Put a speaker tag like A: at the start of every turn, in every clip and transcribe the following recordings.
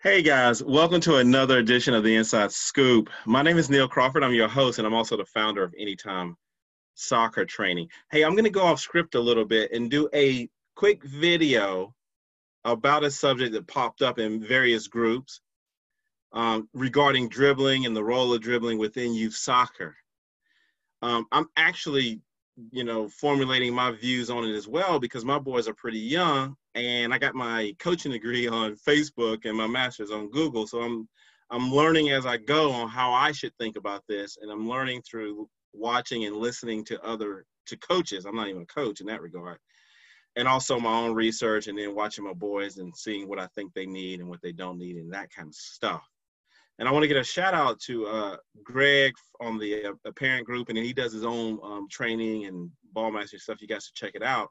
A: Hey guys, welcome to another edition of the Inside Scoop. My name is Neil Crawford. I'm your host, and I'm also the founder of Anytime Soccer Training. Hey, I'm going to go off script a little bit and do a quick video about a subject that popped up in various groups um, regarding dribbling and the role of dribbling within youth soccer. Um, I'm actually, you know, formulating my views on it as well because my boys are pretty young and I got my coaching degree on Facebook and my master's on Google. So I'm I'm learning as I go on how I should think about this, and I'm learning through watching and listening to other to coaches. I'm not even a coach in that regard, and also my own research, and then watching my boys and seeing what I think they need and what they don't need, and that kind of stuff. And I want to get a shout out to uh, Greg on the uh, parent group, and he does his own um, training and ball master stuff. You guys should check it out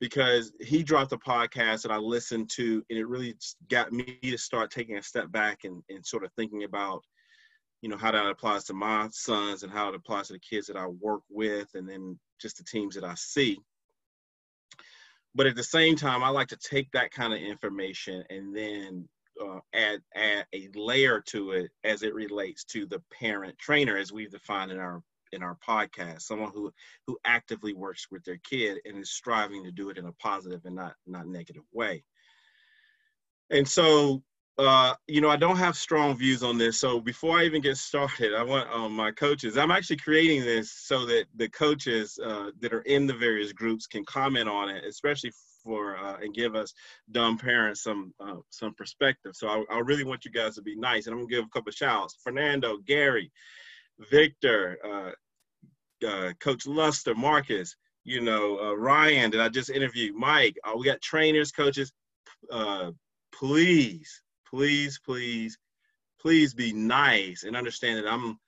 A: because he dropped a podcast that I listened to, and it really got me to start taking a step back and, and sort of thinking about, you know, how that applies to my sons and how it applies to the kids that I work with, and then just the teams that I see. But at the same time, I like to take that kind of information and then uh, add add a layer to it as it relates to the parent trainer, as we've defined in our in our podcast someone who who actively works with their kid and is striving to do it in a positive and not not negative way and so uh, you know, I don't have strong views on this. So before I even get started, I want um, my coaches. I'm actually creating this so that the coaches uh, that are in the various groups can comment on it, especially for uh, and give us dumb parents some uh, some perspective. So I, I, really want you guys to be nice, and I'm gonna give a couple of shouts. Fernando, Gary, Victor, uh, uh, Coach Luster, Marcus, you know, uh, Ryan that I just interviewed, Mike. Uh, we got trainers, coaches. Please, please, please, please be nice and understand that I'm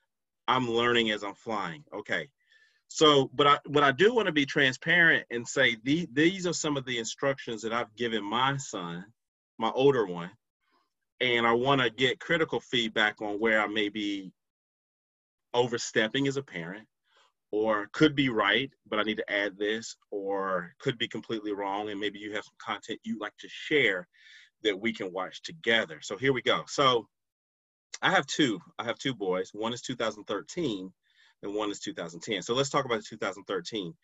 A: I'm learning as I'm flying. Okay. So, but I, but I do want to be transparent and say the, these are some of the instructions that I've given my son, my older one, and I want to get critical feedback on where I may be overstepping as a parent or could be right but i need to add this or could be completely wrong. And maybe you have some content you'd like to share that we can watch together. So here we go. So i have two i have two boys. One is 2013 and one is 2010 so let's talk about 2013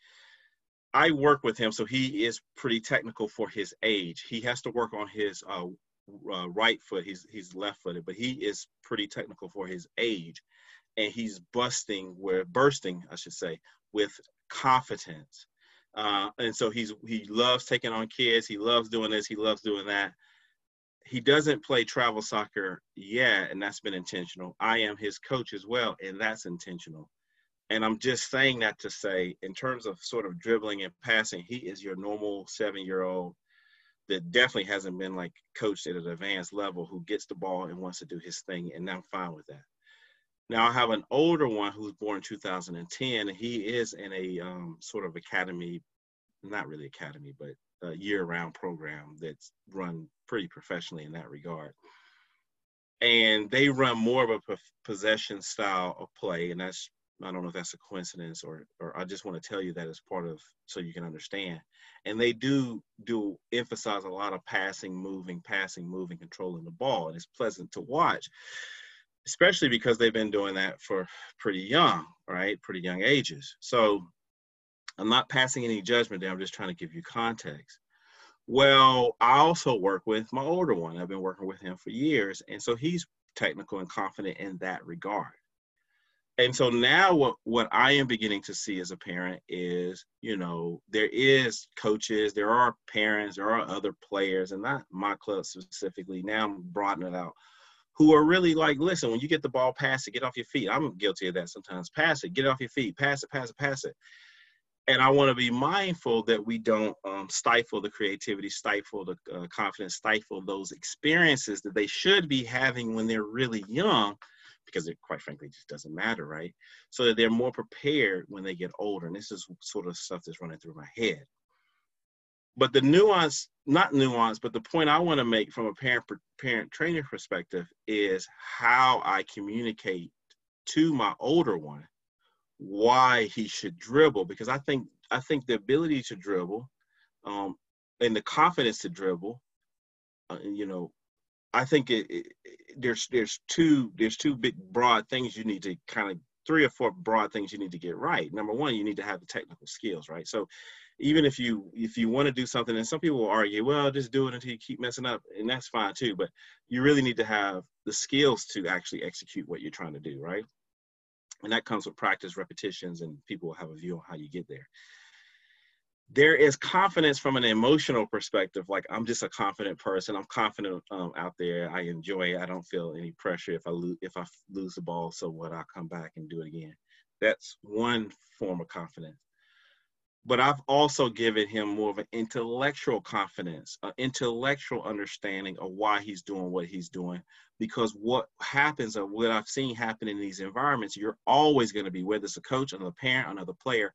A: i work with him so he is pretty technical for his age. He has to work on his uh, uh, right foot. He's he's left footed but he is pretty technical for his age. And he's busting where bursting i should say with confidence. Uh, and so he's he loves taking on kids. He loves doing this. He loves doing that. He doesn't play travel soccer yet and that's been intentional. I am his coach as well and that's intentional and i'm just saying that to say in terms of sort of dribbling and passing he is your normal seven year old that definitely hasn't been like coached at an advanced level who gets the ball and wants to do his thing and i'm fine with that now I have an older one who's born 2010, and he is in a um, sort of academy, not really academy, but a year-round program that's run pretty professionally in that regard. And they run more of a possession style of play, and that's I don't know if that's a coincidence or or I just want to tell you that as part of so you can understand. And they do do emphasize a lot of passing, moving, passing, moving, controlling the ball, and it's pleasant to watch especially because they've been doing that for pretty young, right? Pretty young ages. So I'm not passing any judgment there. I'm just trying to give you context. Well, I also work with my older one. I've been working with him for years. And so he's technical and confident in that regard. And so now what, what I am beginning to see as a parent is, you know, there is coaches, there are parents, there are other players, and not my club specifically. Now I'm broadening it out who are really like, listen, when you get the ball, pass it, get off your feet. I'm guilty of that sometimes. Pass it, get off your feet, pass it, pass it, pass it. And I want to be mindful that we don't um, stifle the creativity, stifle the uh, confidence, stifle those experiences that they should be having when they're really young, because it quite frankly just doesn't matter, right? So that they're more prepared when they get older. And this is sort of stuff that's running through my head. But the nuance, not nuance, but the point I want to make from a parent parent trainer perspective is how I communicate to my older one why he should dribble because I think I think the ability to dribble, um, and the confidence to dribble, uh, you know, I think it, it, there's there's two there's two big broad things you need to kind of three or four broad things you need to get right. Number one, you need to have the technical skills, right? So even if you if you want to do something, and some people will argue, well, just do it until you keep messing up, and that's fine too. But you really need to have the skills to actually execute what you're trying to do, right? And that comes with practice, repetitions, and people will have a view on how you get there there is confidence from an emotional perspective like i'm just a confident person i'm confident um, out there i enjoy it i don't feel any pressure if i lose if i lose the ball so what i'll come back and do it again. That's one form of confidence. But i've also given him more of an intellectual confidence an intellectual understanding of why he's doing what he's doing because what happens or what i've seen happen in these environments you're always going to be whether it's a coach another parent another player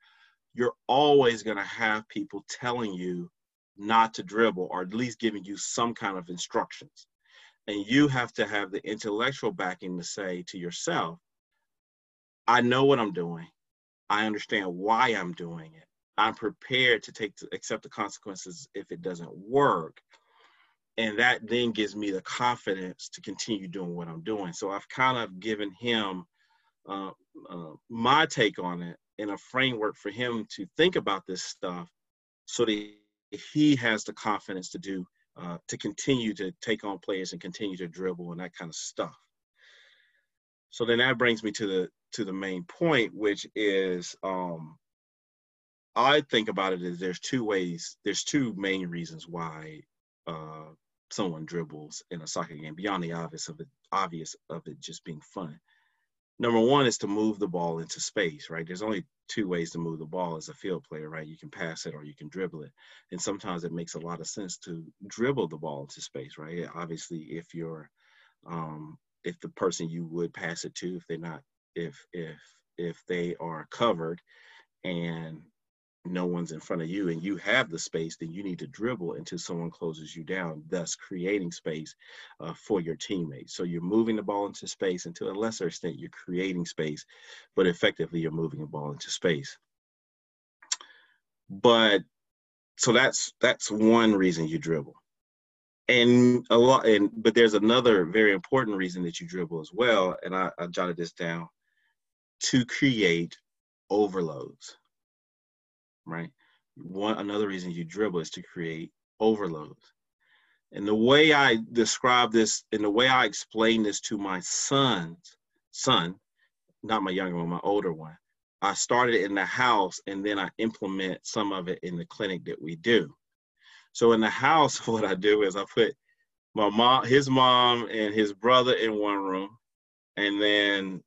A: you're always going to have people telling you not to dribble or at least giving you some kind of instructions. And you have to have the intellectual backing to say to yourself, I know what I'm doing. I understand why I'm doing it. I'm prepared to take to accept the consequences if it doesn't work. And that then gives me the confidence to continue doing what I'm doing. So I've kind of given him uh, uh, my take on it in a framework for him to think about this stuff so that he has the confidence to do uh, to continue to take on players and continue to dribble and that kind of stuff. So then that brings me to the to the main point which is um i think about it as there's two ways there's two main reasons why uh someone dribbles in a soccer game beyond the obvious of it obvious of it just being fun number one is to move the ball into space, right? There's only two ways to move the ball as a field player, right? You can pass it or you can dribble it. And sometimes it makes a lot of sense to dribble the ball into space, right? Obviously, if you're um, if the person you would pass it to, if they're not, if if if they are covered and no one's in front of you and you have the space, then you need to dribble until someone closes you down, thus creating space uh, for your teammates. So you're moving the ball into space, and to a lesser extent, you're creating space, but effectively, you're moving the ball into space. But so that's that's one reason you dribble, and a lot. And but there's another very important reason that you dribble as well, and I, I jotted this down to create overloads right? One another reason you dribble is to create overloads. And the way I describe this, and the way I explain this to my son's son, not my younger one, my older one, I started in the house and then I implement some of it in the clinic that we do. So in the house, what I do is I put my mom, his mom, and his brother in one room, and then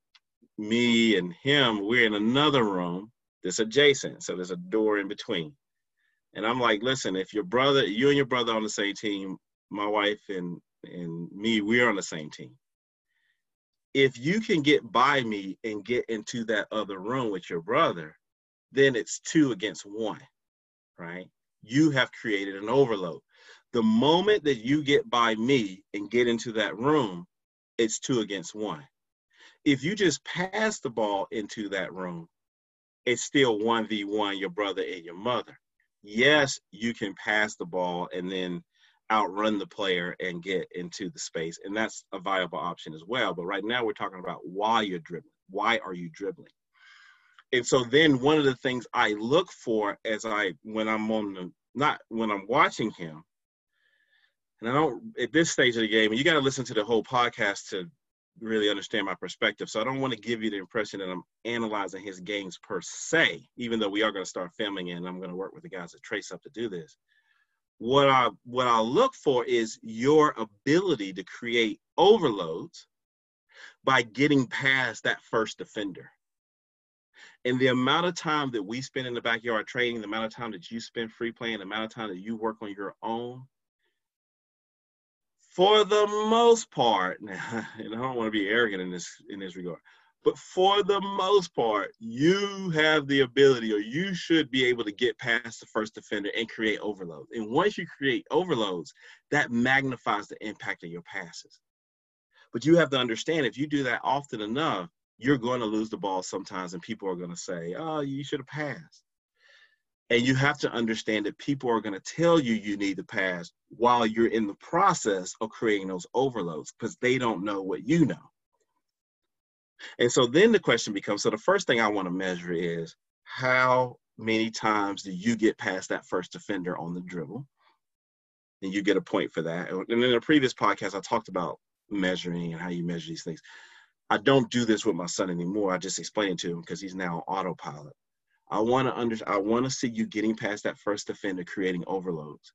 A: me and him, we're in another room, that's adjacent. So there's a door in between. And I'm like, listen, if your brother, you and your brother on the same team, my wife and and me, we're on the same team. If you can get by me and get into that other room with your brother, then it's two against one, right? You have created an overload. The moment that you get by me and get into that room, it's two against one. If you just pass the ball into that room, it's still 1v1 your brother and your mother. Yes, you can pass the ball and then outrun the player and get into the space. And that's a viable option as well. But right now we're talking about why you're dribbling. Why are you dribbling? And so then one of the things I look for as I when I'm on the not when I'm watching him, and I don't at this stage of the game, and you got to listen to the whole podcast to really understand my perspective. So I don't want to give you the impression that I'm analyzing his games per se, even though we are going to start filming and I'm going to work with the guys at Trace Up to do this. What I what I look for is your ability to create overloads by getting past that first defender. And the amount of time that we spend in the backyard training, the amount of time that you spend free playing, the amount of time that you work on your own, for the most part, and I don't want to be arrogant in this in this regard, but for the most part, you have the ability, or you should be able to get past the first defender and create overloads. And once you create overloads, that magnifies the impact of your passes. But you have to understand, if you do that often enough, you're going to lose the ball sometimes, and people are going to say, "Oh, you should have passed." And you have to understand that people are going to tell you you need to pass while you're in the process of creating those overloads because they don't know what you know. And so then the question becomes so the first thing I want to measure is how many times do you get past that first defender on the dribble? And you get a point for that. And in a previous podcast, I talked about measuring and how you measure these things. I don't do this with my son anymore. I just explain it to him because he's now autopilot. I want to under, I want to see you getting past that first defender, creating overloads.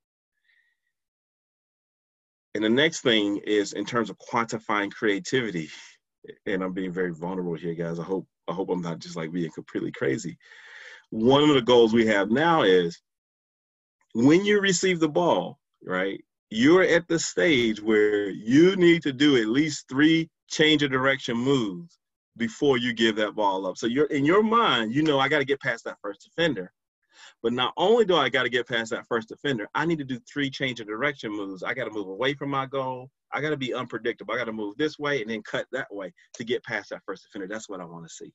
A: And the next thing is in terms of quantifying creativity. And I'm being very vulnerable here, guys. I hope I hope I'm not just like being completely crazy. One of the goals we have now is when you receive the ball, right? You're at the stage where you need to do at least three change of direction moves before you give that ball up. So you're in your mind, you know, I got to get past that first defender. But not only do I got to get past that first defender, I need to do three change of direction moves. I got to move away from my goal. I got to be unpredictable. I got to move this way and then cut that way to get past that first defender. That's what I want to see.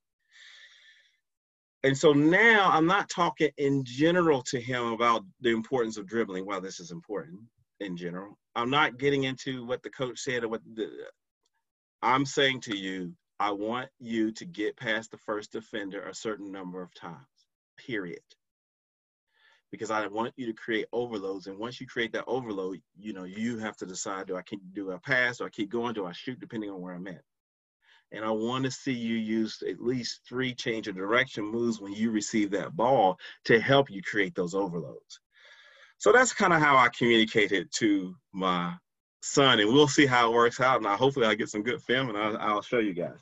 A: And so now I'm not talking in general to him about the importance of dribbling. While this is important in general, I'm not getting into what the coach said or what the. I'm saying to you, I want you to get past the first defender a certain number of times, period. Because I want you to create overloads. And once you create that overload, you know, you have to decide do I keep do a pass, do I keep going, do I shoot, depending on where I'm at. And I want to see you use at least three change of direction moves when you receive that ball to help you create those overloads. So that's kind of how I communicated to my son, and we'll see how it works out. And I hopefully I'll get some good film and I'll, I'll show you guys.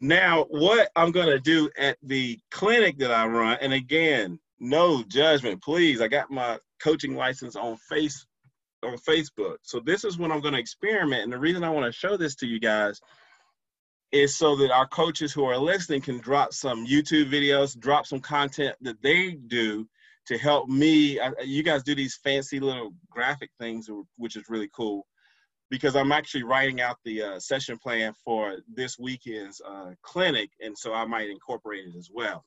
A: Now, what I'm going to do at the clinic that I run, and again, no judgment, please. I got my coaching license on face on Facebook. So this is when I'm going to experiment. And the reason I want to show this to you guys is so that our coaches who are listening can drop some YouTube videos, drop some content that they do to help me. You guys do these fancy little graphic things, which is really cool because I'm actually writing out the uh, session plan for this weekend's uh, clinic, and so I might incorporate it as well.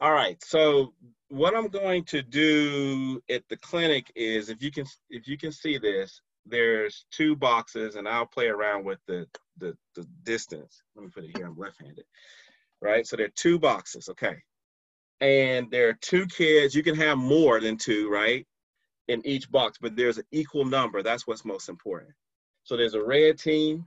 A: All right, so what I'm going to do at the clinic is, if you can, if you can see this, there's two boxes, and I'll play around with the the, the distance. Let me put it here. I'm left-handed, right? So there are two boxes, okay, and there are two kids. You can have more than two, right? In each box, but there's an equal number. That's what's most important. So there's a red team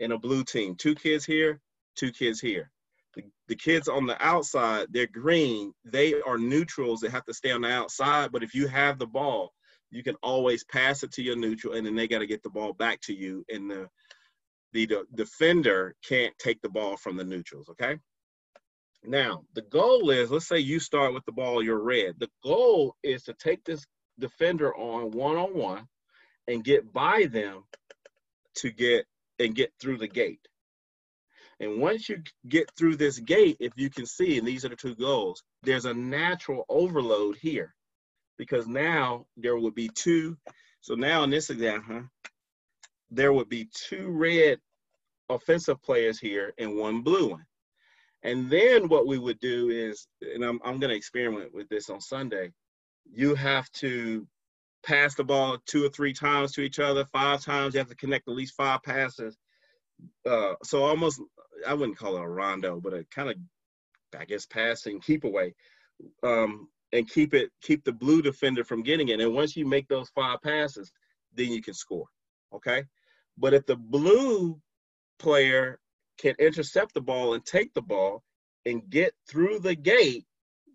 A: and a blue team. Two kids here, two kids here. The, the kids on the outside, they're green. They are neutrals They have to stay on the outside. But if you have the ball, you can always pass it to your neutral, and then they got to get the ball back to you. And the, the the defender can't take the ball from the neutrals. Okay. Now the goal is, let's say you start with the ball, you're red. The goal is to take this defender on one on one and get by them to get and get through the gate. And once you get through this gate, if you can see, and these are the two goals, there's a natural overload here because now there would be two. So now in this example, there would be two red offensive players here and one blue one. And then what we would do is, and I'm, I'm going to experiment with this on Sunday, you have to pass the ball two or three times to each other, five times. You have to connect at least five passes. Uh, so almost, I wouldn't call it a rondo, but a kind of, I guess, passing keep away, um, and keep it, keep the blue defender from getting it. And once you make those five passes, then you can score. Okay, but if the blue player can intercept the ball and take the ball and get through the gate,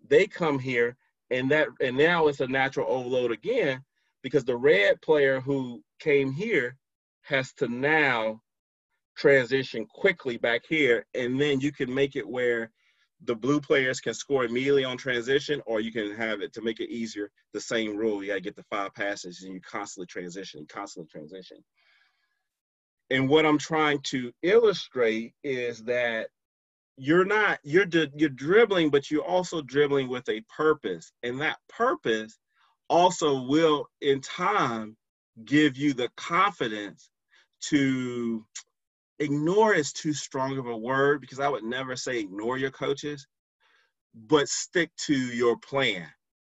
A: they come here and that and now it's a natural overload again because the red player who came here has to now transition quickly back here. And then you can make it where the blue players can score immediately on transition or you can have it to make it easier. The same rule you got to get the five passes and you constantly transition constantly transition. And what i'm trying to illustrate is that you're not you're you're dribbling but you're also dribbling with a purpose and that purpose also will in time give you the confidence to ignore is too strong of a word because i would never say ignore your coaches but stick to your plan.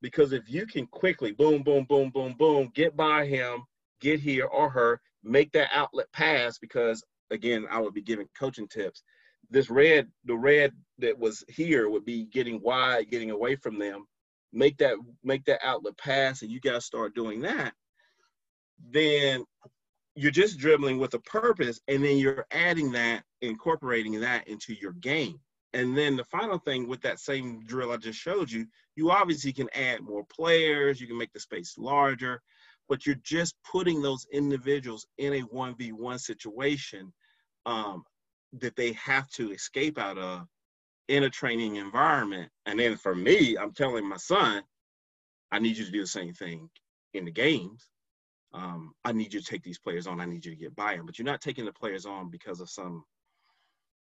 A: Because if you can quickly, boom, boom, boom, boom, boom, get by him, get here or her, make that outlet pass. Because again, I would be giving coaching tips. This red, the red that was here would be getting wide, getting away from them. Make that make that outlet pass, and you guys start doing that. Then you're just dribbling with a purpose and then you're adding that incorporating that into your game and then the final thing with that same drill i just showed you you obviously can add more players you can make the space larger but you're just putting those individuals in a 1v1 situation um, that they have to escape out of in a training environment and then for me i'm telling my son i need you to do the same thing in the games um, I need you to take these players on. I need you to get by them. But you're not taking the players on because of some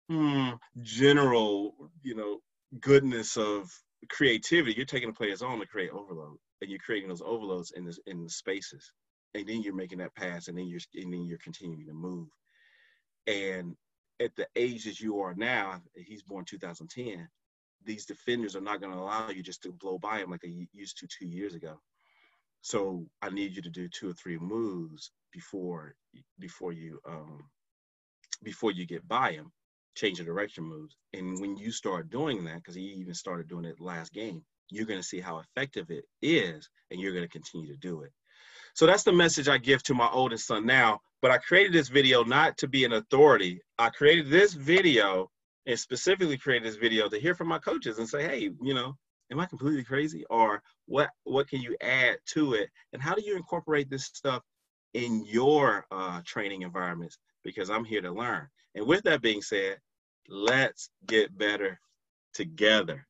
A: hmm, general, you know, goodness of creativity. You're taking the players on to create overload, and you're creating those overloads in the in the spaces, and then you're making that pass, and then you're and then you're continuing to move. And at the age that you are now, he's born 2010. These defenders are not going to allow you just to blow by him like they used to two years ago. So I need you to do two or three moves before before you um, before you get by him, change the direction moves. And when you start doing that, because he even started doing it last game, you're going to see how effective it is, and you're going to continue to do it. So that's the message I give to my oldest son now. But I created this video not to be an authority. I created this video and specifically created this video to hear from my coaches and say, hey, you know, am I completely crazy? Or what what can you add to it? And how do you incorporate this stuff in your uh, training environments? Because I'm here to learn. And with that being said, let's get better together.